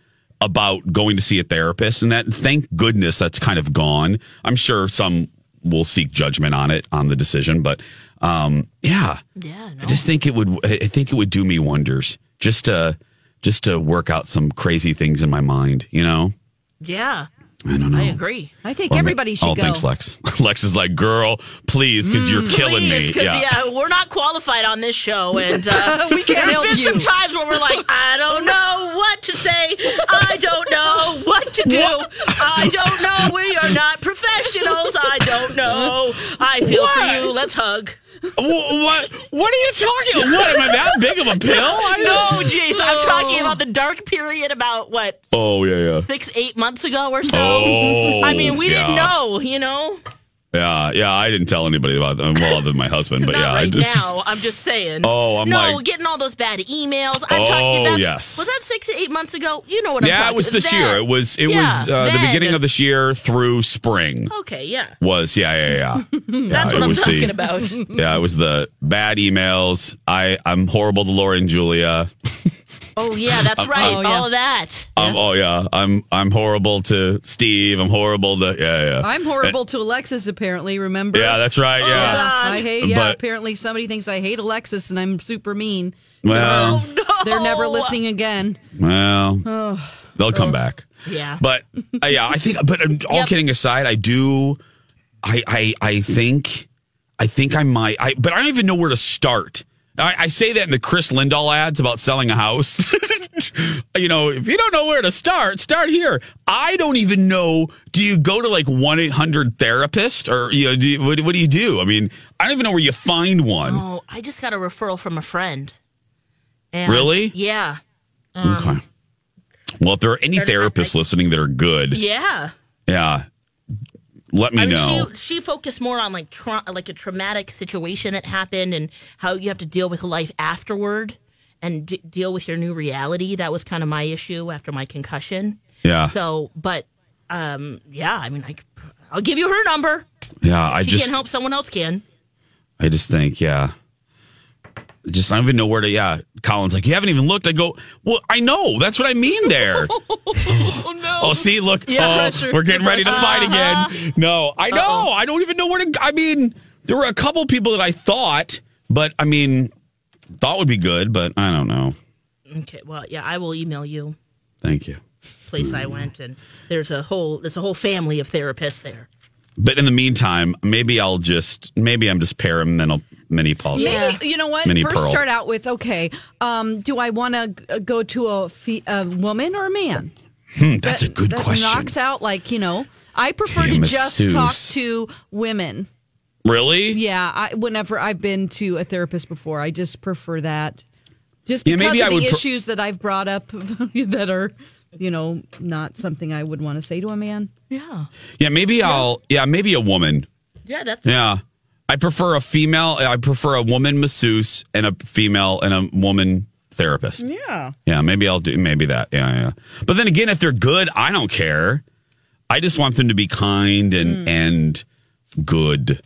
[SPEAKER 6] about going to see a therapist, and that thank goodness that's kind of gone. I'm sure some will seek judgment on it on the decision, but um, yeah,
[SPEAKER 5] Yeah,
[SPEAKER 6] I just think it would. I think it would do me wonders just to just to work out some crazy things in my mind. You know,
[SPEAKER 5] Yeah,
[SPEAKER 6] I don't know.
[SPEAKER 5] I agree.
[SPEAKER 4] I think
[SPEAKER 6] Or ma-
[SPEAKER 4] everybody should
[SPEAKER 6] oh,
[SPEAKER 4] go.
[SPEAKER 6] thanks, Lex. Lex is like, girl, please, because you're killing me.
[SPEAKER 5] Because yeah. we're not qualified on this show, and uh,
[SPEAKER 4] We can't
[SPEAKER 5] there's
[SPEAKER 4] help
[SPEAKER 5] been
[SPEAKER 4] you.
[SPEAKER 5] some times where we're like, I don't know what to say, I don't know what to do, I don't know. We are not professionals. I don't know. I feel for you. Let's hug.
[SPEAKER 6] Wh- what? What are you talking? What am I that big of a pill? I
[SPEAKER 5] No, jeez, I'm talking about the dark period about what
[SPEAKER 6] Oh yeah, yeah.
[SPEAKER 5] six, eight months ago or so.
[SPEAKER 6] Oh,
[SPEAKER 5] I mean, we didn't know, you know.
[SPEAKER 6] Yeah, yeah. I didn't tell anybody about them. Well, other than my husband, but yeah, I just.
[SPEAKER 5] now. I'm just saying.
[SPEAKER 6] Oh, I'm
[SPEAKER 5] no,
[SPEAKER 6] like-
[SPEAKER 5] getting all those bad emails. I'm
[SPEAKER 6] Oh,
[SPEAKER 5] talking. That's,
[SPEAKER 6] yes.
[SPEAKER 5] Was that six to eight months ago? You know what I'm
[SPEAKER 6] Yeah,
[SPEAKER 5] talking.
[SPEAKER 6] it was this year. It was. It
[SPEAKER 5] Yeah,
[SPEAKER 6] was uh, the beginning of this year through spring.
[SPEAKER 5] Okay, yeah,
[SPEAKER 6] Was yeah, yeah, yeah. yeah
[SPEAKER 5] that's what I'm
[SPEAKER 6] was the-
[SPEAKER 5] talking about.
[SPEAKER 6] Yeah, it was the bad emails. I I'm horrible to Laura and Julia.
[SPEAKER 5] Oh yeah, that's right.
[SPEAKER 4] Oh, yeah.
[SPEAKER 5] All of that.
[SPEAKER 6] Um, oh yeah, I'm I'm horrible to Steve. I'm horrible to yeah, yeah.
[SPEAKER 4] I'm horrible to Alexis, apparently, remember?
[SPEAKER 6] Yeah, that's right. Yeah.
[SPEAKER 4] Yeah, I hate. Yeah,
[SPEAKER 6] But-
[SPEAKER 4] apparently somebody thinks I hate Alexis and I'm super mean.
[SPEAKER 6] Well,
[SPEAKER 5] No.
[SPEAKER 4] They're never listening again.
[SPEAKER 6] well, they'll come back.
[SPEAKER 5] Yeah.
[SPEAKER 6] But uh, yeah, I think. But um, all
[SPEAKER 5] Yep.
[SPEAKER 6] kidding aside, I do. I I I think. I think I might. I but I don't even know where to start. I, I say that in the Chris Lindahl ads about selling a house. you know, if you don't know where to start, start here. I don't even know. Do you go to like one eight hundred therapist or you know? Do you, what, what do you do? I mean, I don't even know where you find one.
[SPEAKER 5] Oh, I just got a referral from a friend. And
[SPEAKER 6] Really?
[SPEAKER 5] Yeah.
[SPEAKER 6] Um, okay. Well, if there are any therapists listening that are good,
[SPEAKER 5] Yeah.
[SPEAKER 6] yeah, let me
[SPEAKER 5] I mean,
[SPEAKER 6] know.
[SPEAKER 5] she she focused more on like tra- like a traumatic situation that happened and how you have to deal with life afterward and d- deal with your new reality. That was kind of my issue after my concussion.
[SPEAKER 6] yeah,
[SPEAKER 5] So, but um, yeah, I mean, I, I'll give you her number.
[SPEAKER 6] yeah. I
[SPEAKER 5] She
[SPEAKER 6] just,
[SPEAKER 5] can't help someone else can.
[SPEAKER 6] I just think, yeah. Just I don't even know where to. Yeah, Colin's like, you haven't even looked. I go, well, I know. That's what I mean. There.
[SPEAKER 5] Oh no!
[SPEAKER 6] oh, see, look.
[SPEAKER 5] Yeah,
[SPEAKER 6] oh,
[SPEAKER 5] pressure.
[SPEAKER 6] we're getting ready to fight
[SPEAKER 5] Uh-huh.
[SPEAKER 6] again. No, I know. I don't even know where to. I mean, there were a couple people that I thought, but I mean, thought would be good, but I don't know.
[SPEAKER 5] Okay, well, yeah, I will email you
[SPEAKER 6] Thank you.
[SPEAKER 5] place I went, and there's a whole there's a whole family of therapists there.
[SPEAKER 6] But in the meantime, maybe I'll just maybe I'm just perimenal mini pulse.
[SPEAKER 4] Maybe you know what?
[SPEAKER 6] Mini
[SPEAKER 4] First,
[SPEAKER 6] pearl.
[SPEAKER 4] start out with okay. Um, do I want to go to a, fe- a woman or a man?
[SPEAKER 6] Hmm, that's a good
[SPEAKER 4] that
[SPEAKER 6] question.
[SPEAKER 4] Knocks out like you know. I prefer
[SPEAKER 6] Okay,
[SPEAKER 4] to just
[SPEAKER 6] masseuse.
[SPEAKER 4] talk to women.
[SPEAKER 6] Really?
[SPEAKER 4] Yeah, I, whenever I've been to a therapist before, I just prefer that. Just
[SPEAKER 6] Yeah,
[SPEAKER 4] because
[SPEAKER 6] maybe
[SPEAKER 4] of
[SPEAKER 6] I
[SPEAKER 4] the
[SPEAKER 6] would pr-
[SPEAKER 4] issues that I've brought up that are you know, not something I would want to say to a man.
[SPEAKER 5] Yeah.
[SPEAKER 6] Yeah, maybe I'll. Yeah, maybe a woman.
[SPEAKER 5] Yeah, that's
[SPEAKER 6] Yeah, I prefer a female. I prefer a woman masseuse and a female and a woman therapist.
[SPEAKER 4] Yeah.
[SPEAKER 6] Yeah, maybe I'll do maybe that. Yeah, yeah. But then again, if they're good, I don't care. I just want them to be kind and hmm. and good.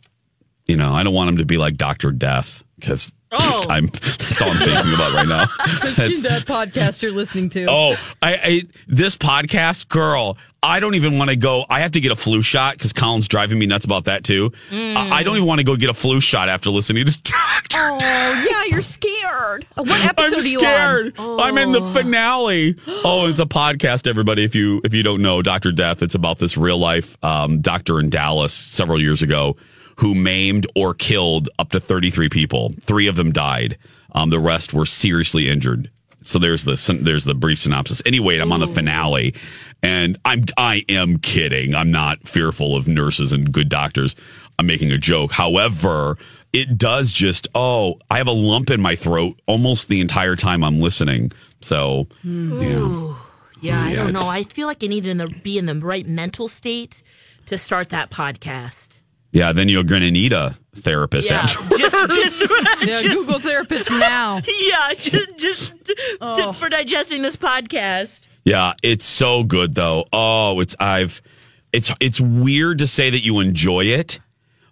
[SPEAKER 6] You know, I don't want them to be like Doctor Death because
[SPEAKER 5] Oh.
[SPEAKER 6] I'm that's all I'm thinking about right now. That's-
[SPEAKER 4] that podcast you're listening to.
[SPEAKER 6] Oh, I, I this podcast, girl. I don't even want to go. I have to get a flu shot because Colin's driving me nuts about that too. I, I don't even want to go get a flu shot after listening to Doctor.
[SPEAKER 4] Oh, yeah, you're scared. Uh, What episode
[SPEAKER 6] I'm
[SPEAKER 4] are you
[SPEAKER 6] scared.
[SPEAKER 4] on?
[SPEAKER 6] I'm in the finale. Oh, it's a podcast, everybody. If you if you don't know Doctor Death, it's about this real life um, doctor in Dallas several years ago who maimed or killed up to 33 people. Three of them died. Um, the rest were seriously injured. So there's the there's the brief synopsis. Anyway, I'm on the finale, and I'm I am kidding. I'm not fearful of nurses and good doctors. I'm making a joke. However, it does just oh, I have a lump in my throat almost the entire time I'm listening. So yeah.
[SPEAKER 5] Ooh. Yeah, I don't know. I feel like I need to be in the right mental state to start that podcast.
[SPEAKER 6] Yeah, then you're going to need a therapist
[SPEAKER 5] Yeah,
[SPEAKER 6] after.
[SPEAKER 5] just, just,
[SPEAKER 4] Yeah,
[SPEAKER 5] just-
[SPEAKER 4] Google therapist now.
[SPEAKER 5] yeah, just, just,
[SPEAKER 4] Oh.
[SPEAKER 5] just for digesting this podcast.
[SPEAKER 6] Yeah, it's so good though. Oh, it's I've it's it's weird to say that you enjoy it,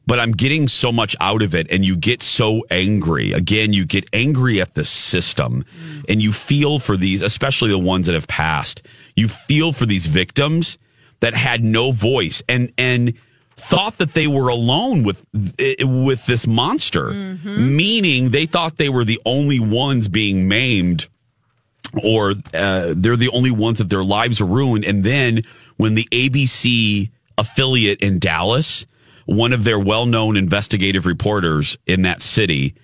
[SPEAKER 6] but I'm getting so much out of it and you get so angry. Again, you get angry at the system mm. and you feel for these, especially the ones that have passed. You feel for these victims that had no voice and and thought that they were alone with with this monster, meaning they thought they were the only ones being maimed or uh, they're the only ones that their lives are ruined. And then when the ABC affiliate in Dallas, one of their well known investigative reporters in that city,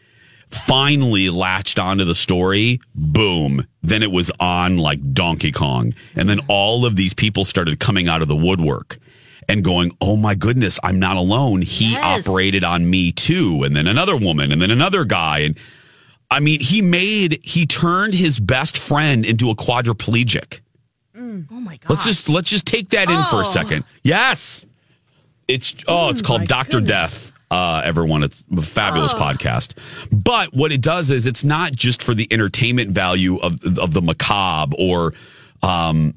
[SPEAKER 6] finally latched onto the story, boom, then it was on like Donkey Kong. And then all of these people started coming out of the woodwork and going, oh my goodness, I'm not alone. He
[SPEAKER 5] Yes.
[SPEAKER 6] operated on me too. And then another woman, and then another guy. And I mean, he made, he turned his best friend into a quadriplegic.
[SPEAKER 5] Oh my god!
[SPEAKER 6] Let's just, let's just take that in for a
[SPEAKER 5] Oh.
[SPEAKER 6] second. Yes. It's, oh, it's called Dr. Death. Uh, everyone, it's a fabulous podcast. But what it does is it's not just for the entertainment value of, of the macabre or, um,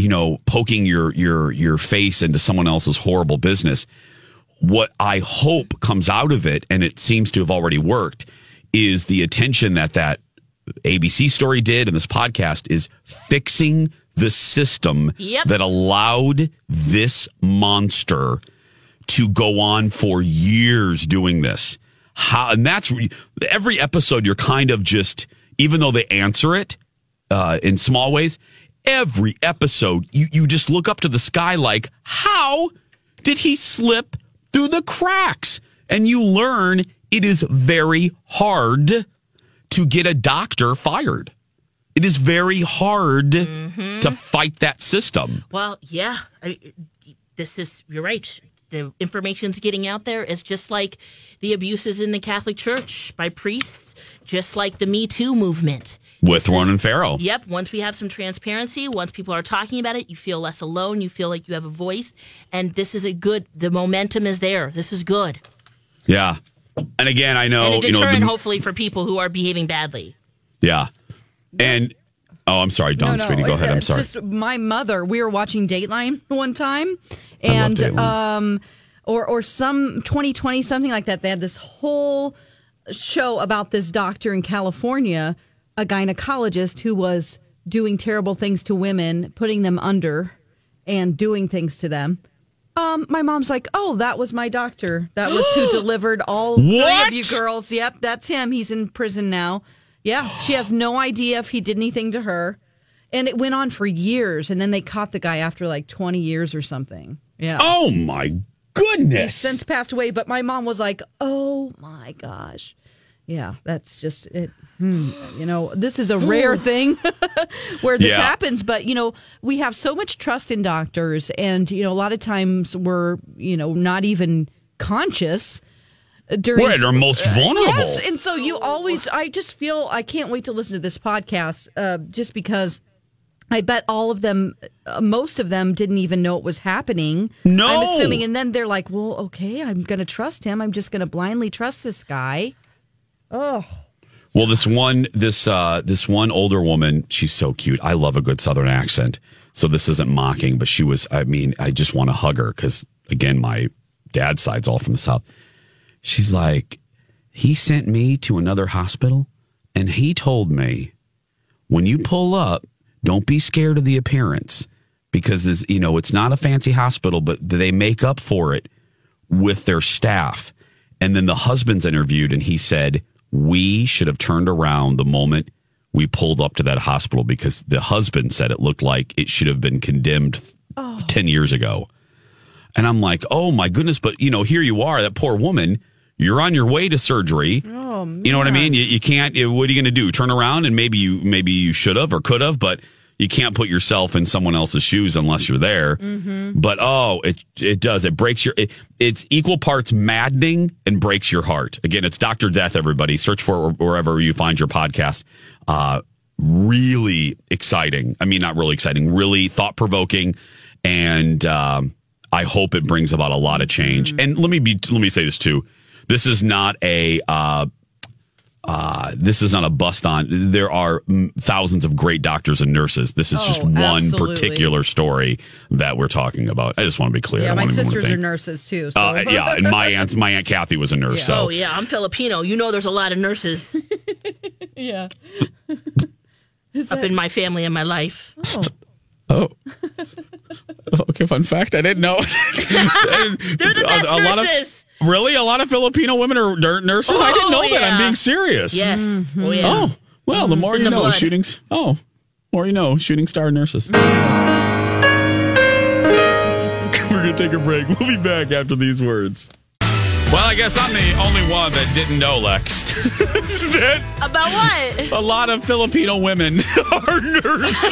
[SPEAKER 6] you know, poking your, your, your face into someone else's horrible business what I hope comes out of it, and it seems to have already worked, is the attention that that ABC story did and this podcast is fixing the system
[SPEAKER 5] Yep.
[SPEAKER 6] that allowed this monster to go on for years doing this. How, and that's every episode you're kind of just, even though they answer it uh, in small ways, every episode you, you just look up to the sky like, how did he slip through the cracks? And you learn it is very hard to get a doctor fired. It is very hard mm-hmm. to fight that system.
[SPEAKER 5] Well, yeah. I, this is you're right. The information's getting out there. It's just like the abuses in the Catholic Church by priests, just like the Me Too movement.
[SPEAKER 6] With Ronan Farrow.
[SPEAKER 5] Yep. Once we have some transparency, once people are talking about it, you feel less alone. You feel like you have a voice, and this is a good. The momentum is there. This is good,
[SPEAKER 6] Yeah. And again, I know,
[SPEAKER 5] and a
[SPEAKER 6] Oh, you know,
[SPEAKER 5] deterrent,
[SPEAKER 6] the-
[SPEAKER 5] hopefully, for people who are behaving badly.
[SPEAKER 6] yeah. And oh, I'm sorry, Dawn Sweetie, go ahead. I'm sorry.
[SPEAKER 4] just my mother. We were watching Dateline one time, and
[SPEAKER 6] Dateline.
[SPEAKER 4] um, or or some 2020 something like that. They had this whole show about this doctor in California, a gynecologist who was doing terrible things to women, putting them under, and doing things to them. Um, my mom's like, "Oh, that was my doctor. That was who delivered all three of you girls. Yep, that's him. He's in prison now. Yeah, she has no idea if he did anything to her, and it went on for years. And then they caught the guy after like twenty years or something. Yeah.
[SPEAKER 6] oh my
[SPEAKER 4] He's
[SPEAKER 6] goodness.
[SPEAKER 4] since passed away, but my mom was like, "Oh my gosh, yeah, that's just it." Hmm. You know, this is a rare thing where this
[SPEAKER 6] Yeah.
[SPEAKER 4] happens, but you know, we have so much trust in doctors, and you know, a lot of times we're you know not even conscious during
[SPEAKER 6] We're at our most vulnerable.
[SPEAKER 4] Yes, and so you always, I just feel I can't wait to listen to this podcast, uh, just because I bet all of them, uh, most of them, didn't even know it was happening.
[SPEAKER 6] No.
[SPEAKER 4] I'm assuming, and then they're like, "Well, okay, I'm going to trust him. I'm just going to blindly trust this guy." Oh,
[SPEAKER 6] Well, this one, this uh, this one older woman, she's so cute. I love a good Southern accent. So this isn't mocking, but she was. I mean, I just want to hug her because again, my dad's side's all from the South. She's like, he sent me to another hospital, and he told me when you pull up, don't be scared of the appearance because this, you know it's not a fancy hospital, but they make up for it with their staff. And then the husband's interviewed, and he said we should have turned around the moment we pulled up to that hospital because the husband said it looked like it should have been condemned f- oh. ten years ago. And I'm like, oh my goodness, but you know, here you are, that poor woman. You're on your way to surgery.
[SPEAKER 4] Oh,
[SPEAKER 6] You know what I mean? You, you can't. you- What are you going to do? Turn around and maybe you maybe you should have or could have, but you can't put yourself in someone else's shoes unless you're there. But oh, it it does. It breaks your. It, it's equal parts maddening and breaks your heart. Again, it's Doctor Death. Everybody, search for it wherever you find your podcast. Uh, really exciting. I mean, not really exciting. Really thought provoking, and um, I hope it brings about a lot of change. And let me be. Let me say this too. This is not a. Uh, uh, this is not a bust on. There are mm, thousands of great doctors and nurses. This is just one
[SPEAKER 4] absolutely.
[SPEAKER 6] particular story that we're talking about. I just want to be clear.
[SPEAKER 4] Yeah. My
[SPEAKER 6] want anyone to
[SPEAKER 4] sisters are nurses too. So
[SPEAKER 6] Uh, yeah, and my aunt, my aunt Kathy was a nurse. So
[SPEAKER 5] Oh yeah, I'm Filipino. You know, there's a lot of nurses
[SPEAKER 4] yeah.
[SPEAKER 5] up in my family and my life.
[SPEAKER 6] Oh. okay, fun fact. I didn't know.
[SPEAKER 5] They're the best
[SPEAKER 6] a, a lot of
[SPEAKER 5] nurses.
[SPEAKER 6] really a lot of Filipino women are nur- nurses. I didn't know
[SPEAKER 5] Oh,
[SPEAKER 6] that. I'm being serious.
[SPEAKER 5] yes. Mm-hmm. Oh yeah.
[SPEAKER 6] Oh well, the mm-hmm.
[SPEAKER 5] more
[SPEAKER 6] you
[SPEAKER 5] the
[SPEAKER 6] know.
[SPEAKER 5] blood.
[SPEAKER 6] Shootings. Oh, more you know. Shooting star nurses. We're gonna take a break. We'll be back after these words. Well, I guess I'm the only one that didn't know, Lex. that
[SPEAKER 5] About what?
[SPEAKER 6] a lot of Filipino women are nurses.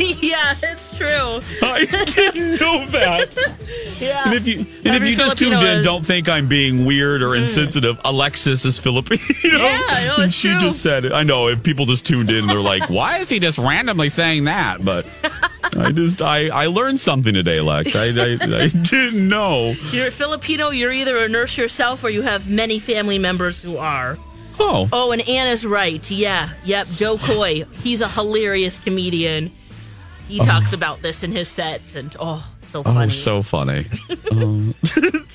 [SPEAKER 5] yeah, it's true.
[SPEAKER 6] I didn't know that.
[SPEAKER 5] Yeah.
[SPEAKER 6] And if you and if
[SPEAKER 5] Every
[SPEAKER 6] you just tuned
[SPEAKER 5] Filipino
[SPEAKER 6] in,
[SPEAKER 5] is-
[SPEAKER 6] don't think I'm being weird or mm. insensitive. Alexis is Filipino.
[SPEAKER 5] Yeah, no,
[SPEAKER 6] and
[SPEAKER 5] it's
[SPEAKER 6] she
[SPEAKER 5] true.
[SPEAKER 6] just said it. I know if people just tuned in, they're like, "Why is he just randomly saying that?" But I just I I learned something today, Lex. I I, I didn't know.
[SPEAKER 5] You're a Filipino, you're either a nurse yourself or you have many family members who are.
[SPEAKER 6] Oh,
[SPEAKER 5] Oh, and Anna's right. Yeah. Yep. Jo Koy. He's a hilarious comedian. He oh. talks about this in his set, and oh, so
[SPEAKER 6] oh, so funny. Um,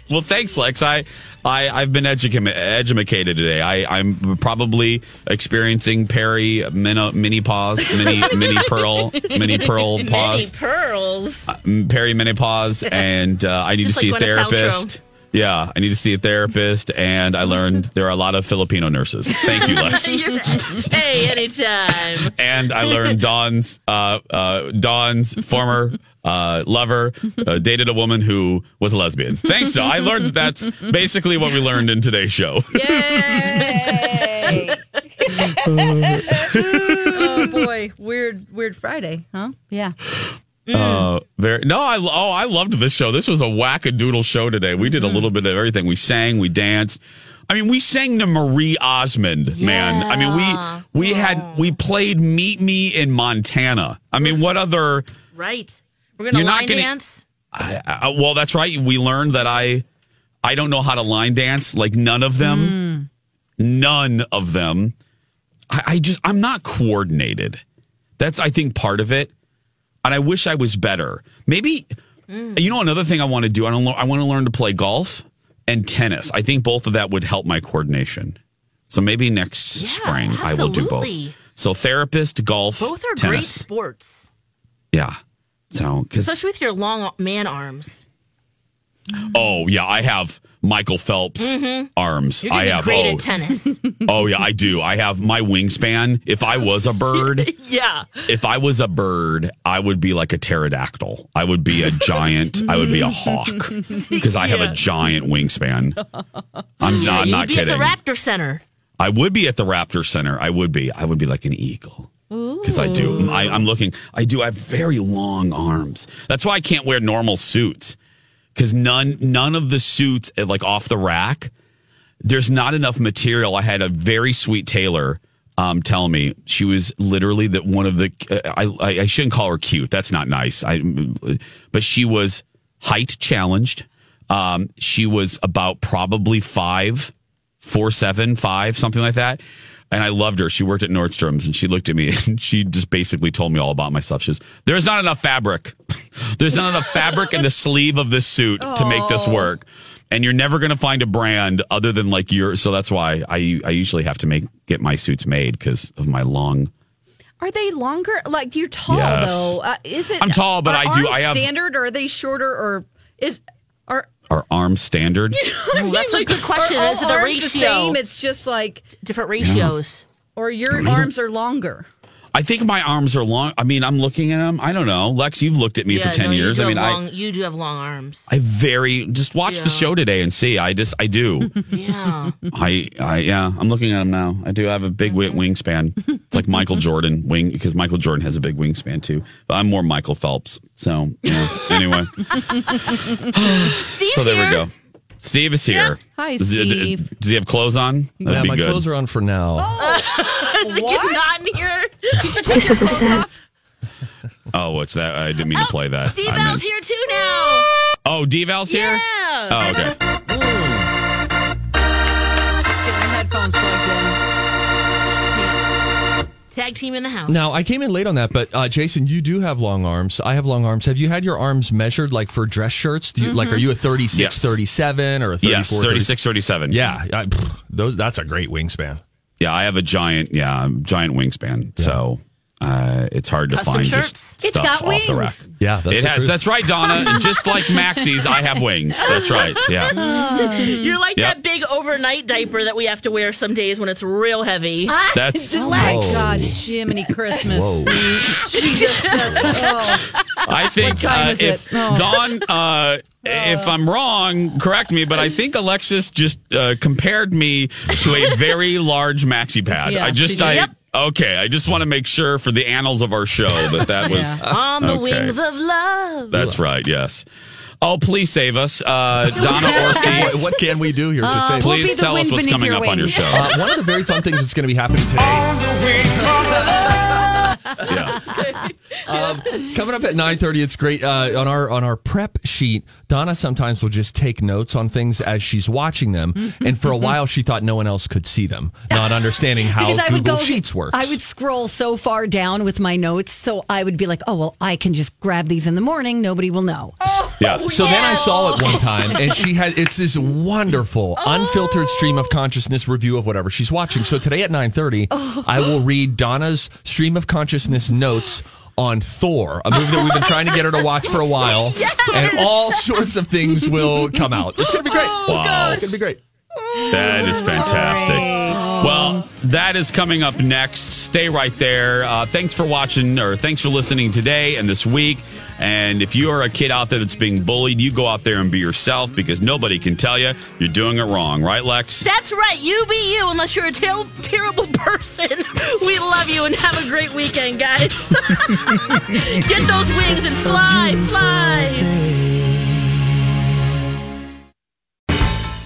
[SPEAKER 6] well, thanks, Lex. I I I've been educa- educated today. I I'm probably experiencing Perry mini, mini pause, mini mini pearl, mini pearl pause.
[SPEAKER 5] pearls.
[SPEAKER 6] Mm, perimenopause and uh, I need
[SPEAKER 5] Just
[SPEAKER 6] to see
[SPEAKER 5] like
[SPEAKER 6] a therapist. Yeah, I need to see a therapist, and I learned there are a lot of Filipino nurses. Thank you, Lex.
[SPEAKER 5] Hey, anytime.
[SPEAKER 6] and I learned Dawn's uh, uh, Dawn's former uh, lover uh, dated a woman who was a lesbian. Thanks. So I learned that's basically what we learned in today's show.
[SPEAKER 4] Yay! oh boy, weird, weird Friday, huh? Yeah.
[SPEAKER 6] Uh, very no, I oh I loved this show. This was a wackadoodle show today. We did a little bit of everything. We sang, we danced. I mean, we sang to Marie Osmond, man. I mean, we we had we played Meet Me in Montana. I mean, what other?
[SPEAKER 5] Right. We're gonna
[SPEAKER 6] You're not
[SPEAKER 5] line
[SPEAKER 6] gonna-
[SPEAKER 5] dance.
[SPEAKER 6] I, I, well, that's right. We learned that I I don't know how to line dance. Like none of them, hmm. none of them. I, I just I'm not coordinated. That's I think part of it, and I wish I was better. Maybe hmm. you know another thing I want to do. I don't. I want to learn to play golf and tennis. I think both of that would help my coordination. So maybe next
[SPEAKER 5] Yeah,
[SPEAKER 6] spring I will do both.
[SPEAKER 5] absolutely.
[SPEAKER 6] So therapist, golf,
[SPEAKER 5] Both are great
[SPEAKER 6] tennis.
[SPEAKER 5] sports,
[SPEAKER 6] Yeah. So because
[SPEAKER 5] especially with your long man arms.
[SPEAKER 6] Oh yeah, I have Michael Phelps arms.
[SPEAKER 5] Mm-hmm. You're
[SPEAKER 6] I have
[SPEAKER 5] great
[SPEAKER 6] oh,
[SPEAKER 5] at tennis.
[SPEAKER 6] oh yeah, I do. I have my wingspan. If I was a bird,
[SPEAKER 5] yeah.
[SPEAKER 6] if I was a bird, I would be like a pterodactyl. I would be a giant. I would be a hawk because I have
[SPEAKER 5] Yeah.
[SPEAKER 6] a giant wingspan. I'm not, I'm not
[SPEAKER 5] be
[SPEAKER 6] kidding.
[SPEAKER 5] at the Raptor Center.
[SPEAKER 6] I would be at the Raptor Center. I would be. I would be like an eagle. Because I do. I, I'm looking. I do. I have very long arms. That's why I can't wear normal suits. Because none, none of the suits, uh, like off the rack, there's not enough material. I had a very sweet tailor um, tell me she was literally that one of the. Uh, I, I I shouldn't call her cute. That's not nice. I, but she was height challenged. Um, she was about probably five, four, seven, five, something like that. And I loved her. She worked at Nordstrom's and she looked at me and she just basically told me all about myself. She was, there's not enough fabric. there's not enough fabric in the sleeve of this suit to make this work. And you're never going to find a brand other than like your. So that's why I I usually have to make get my suits made because of my long.
[SPEAKER 4] Are they longer? Like you're tall
[SPEAKER 6] Yes.
[SPEAKER 4] though. Uh, is it?
[SPEAKER 6] I'm tall, but I do- I have-
[SPEAKER 4] standard, or are they shorter, or is are?
[SPEAKER 6] Our arm standard.
[SPEAKER 5] Ooh, that's a good question.
[SPEAKER 4] Are
[SPEAKER 5] Is it the
[SPEAKER 4] arms the same? It's just like
[SPEAKER 5] Different ratios.
[SPEAKER 4] or your arms are longer.
[SPEAKER 6] I think my arms are long. I mean, I'm looking at them. I don't know. Lex, you've looked at me
[SPEAKER 5] Yeah,
[SPEAKER 6] for 10
[SPEAKER 5] no,
[SPEAKER 6] years. I mean,
[SPEAKER 5] have
[SPEAKER 6] I.
[SPEAKER 5] you do have long arms.
[SPEAKER 6] I very just watch the show today and see. I just I do.
[SPEAKER 5] Yeah.
[SPEAKER 6] I I yeah. I'm looking at him now. I do have a big wi- wingspan. It's like Michael Jordan wing because Michael Jordan has a big wingspan too. But I'm more Michael Phelps. So yeah. anyway, so there we go. Steve is here.
[SPEAKER 4] Hi,
[SPEAKER 6] Does he,
[SPEAKER 4] Steve.
[SPEAKER 6] does he have clothes on? That'd
[SPEAKER 11] yeah,
[SPEAKER 6] be
[SPEAKER 11] my
[SPEAKER 6] good.
[SPEAKER 11] clothes are on for now.
[SPEAKER 5] Is it getting hot in here?
[SPEAKER 7] This is a set.
[SPEAKER 6] oh, what's that? I didn't mean to play that. I
[SPEAKER 5] D-Val's
[SPEAKER 6] meant-
[SPEAKER 5] here too now.
[SPEAKER 6] oh, D-Val's here.
[SPEAKER 5] Yeah.
[SPEAKER 6] Oh, okay.
[SPEAKER 4] She's getting her headphones plugged in.
[SPEAKER 5] Tag team in the house.
[SPEAKER 11] Now, I came in late on that, but uh, Jason, you do have long arms. I have long arms. Have you had your arms measured like for dress shirts? Do you, Like, are you a 36,
[SPEAKER 6] Yes.
[SPEAKER 11] 37 or a 34?
[SPEAKER 6] Yes, 36, 37.
[SPEAKER 11] Yeah, I, pff, those. that's a great wingspan.
[SPEAKER 6] Yeah, I have a giant, yeah, giant wingspan. So uh, it's hard to
[SPEAKER 5] Custom
[SPEAKER 6] find
[SPEAKER 5] shirts?
[SPEAKER 6] just
[SPEAKER 12] It's
[SPEAKER 6] stuff
[SPEAKER 12] got
[SPEAKER 6] off the rack.
[SPEAKER 12] wings.
[SPEAKER 11] Yeah, that's
[SPEAKER 6] it
[SPEAKER 11] the
[SPEAKER 6] has.
[SPEAKER 11] truth.
[SPEAKER 6] That's right, Donna. And just like Maxie's, I have wings. That's right. Yeah,
[SPEAKER 5] You're like
[SPEAKER 6] Yep.
[SPEAKER 5] that big overnight diaper that we have to wear some days when it's real heavy.
[SPEAKER 6] that's.
[SPEAKER 4] Oh my
[SPEAKER 11] Whoa.
[SPEAKER 4] God, Jiminy Christmas.
[SPEAKER 11] Whoa.
[SPEAKER 4] She just says, oh.
[SPEAKER 6] I think
[SPEAKER 4] What time
[SPEAKER 6] uh,
[SPEAKER 4] is
[SPEAKER 6] if
[SPEAKER 4] it? Oh.
[SPEAKER 6] Dawn, uh, if I'm wrong, correct me. But I think Alexis just uh, compared me to a very large maxi pad.
[SPEAKER 4] Yeah,
[SPEAKER 6] I just,
[SPEAKER 4] she did.
[SPEAKER 6] I.
[SPEAKER 5] Yep.
[SPEAKER 6] Okay, I just want to make sure for the annals of our show that that was
[SPEAKER 5] On the
[SPEAKER 6] Okay.
[SPEAKER 5] wings of love.
[SPEAKER 6] That's right. Yes. Oh, please save us, uh, Donna or Steve.
[SPEAKER 11] What, what can we do here to
[SPEAKER 12] Uh,
[SPEAKER 11] save?
[SPEAKER 12] we'll
[SPEAKER 6] Please tell us what's coming
[SPEAKER 12] your
[SPEAKER 6] up on your show.
[SPEAKER 11] Uh, one of the very fun things that's going to be happening today.
[SPEAKER 6] Yeah.
[SPEAKER 11] Um, coming up at nine thirty, it's great uh, on our on our prep sheet. Donna sometimes will just take notes on things as she's watching them, and for a while she thought no one else could see them, not understanding how
[SPEAKER 12] because I would
[SPEAKER 11] Google
[SPEAKER 12] go,
[SPEAKER 11] Sheets works.
[SPEAKER 12] I would scroll so far down with my notes, so I would be like, "Oh well, I can just grab these in the morning. Nobody will know."
[SPEAKER 6] Yeah.
[SPEAKER 11] So then I saw it one time, and she had it's this wonderful unfiltered stream of consciousness review of whatever she's watching. So today at nine thirty, I will read Donna's stream of consciousness notes on Thor, a movie that we've been trying to get her to watch for a while, and all sorts of things will come out. It's gonna be great.
[SPEAKER 6] Oh, wow.
[SPEAKER 11] It's gonna be great.
[SPEAKER 6] That is fantastic. Well, that is coming up next. Stay right there. Uh, thanks for watching or thanks for listening today and this week. And if you are a kid out there that's being bullied, you go out there and be yourself because nobody can tell you you're doing it wrong. Right, Lex?
[SPEAKER 5] That's right. You be you unless you're a ter- terrible person. We love you and have a great weekend, guys. Get those wings and fly, fly.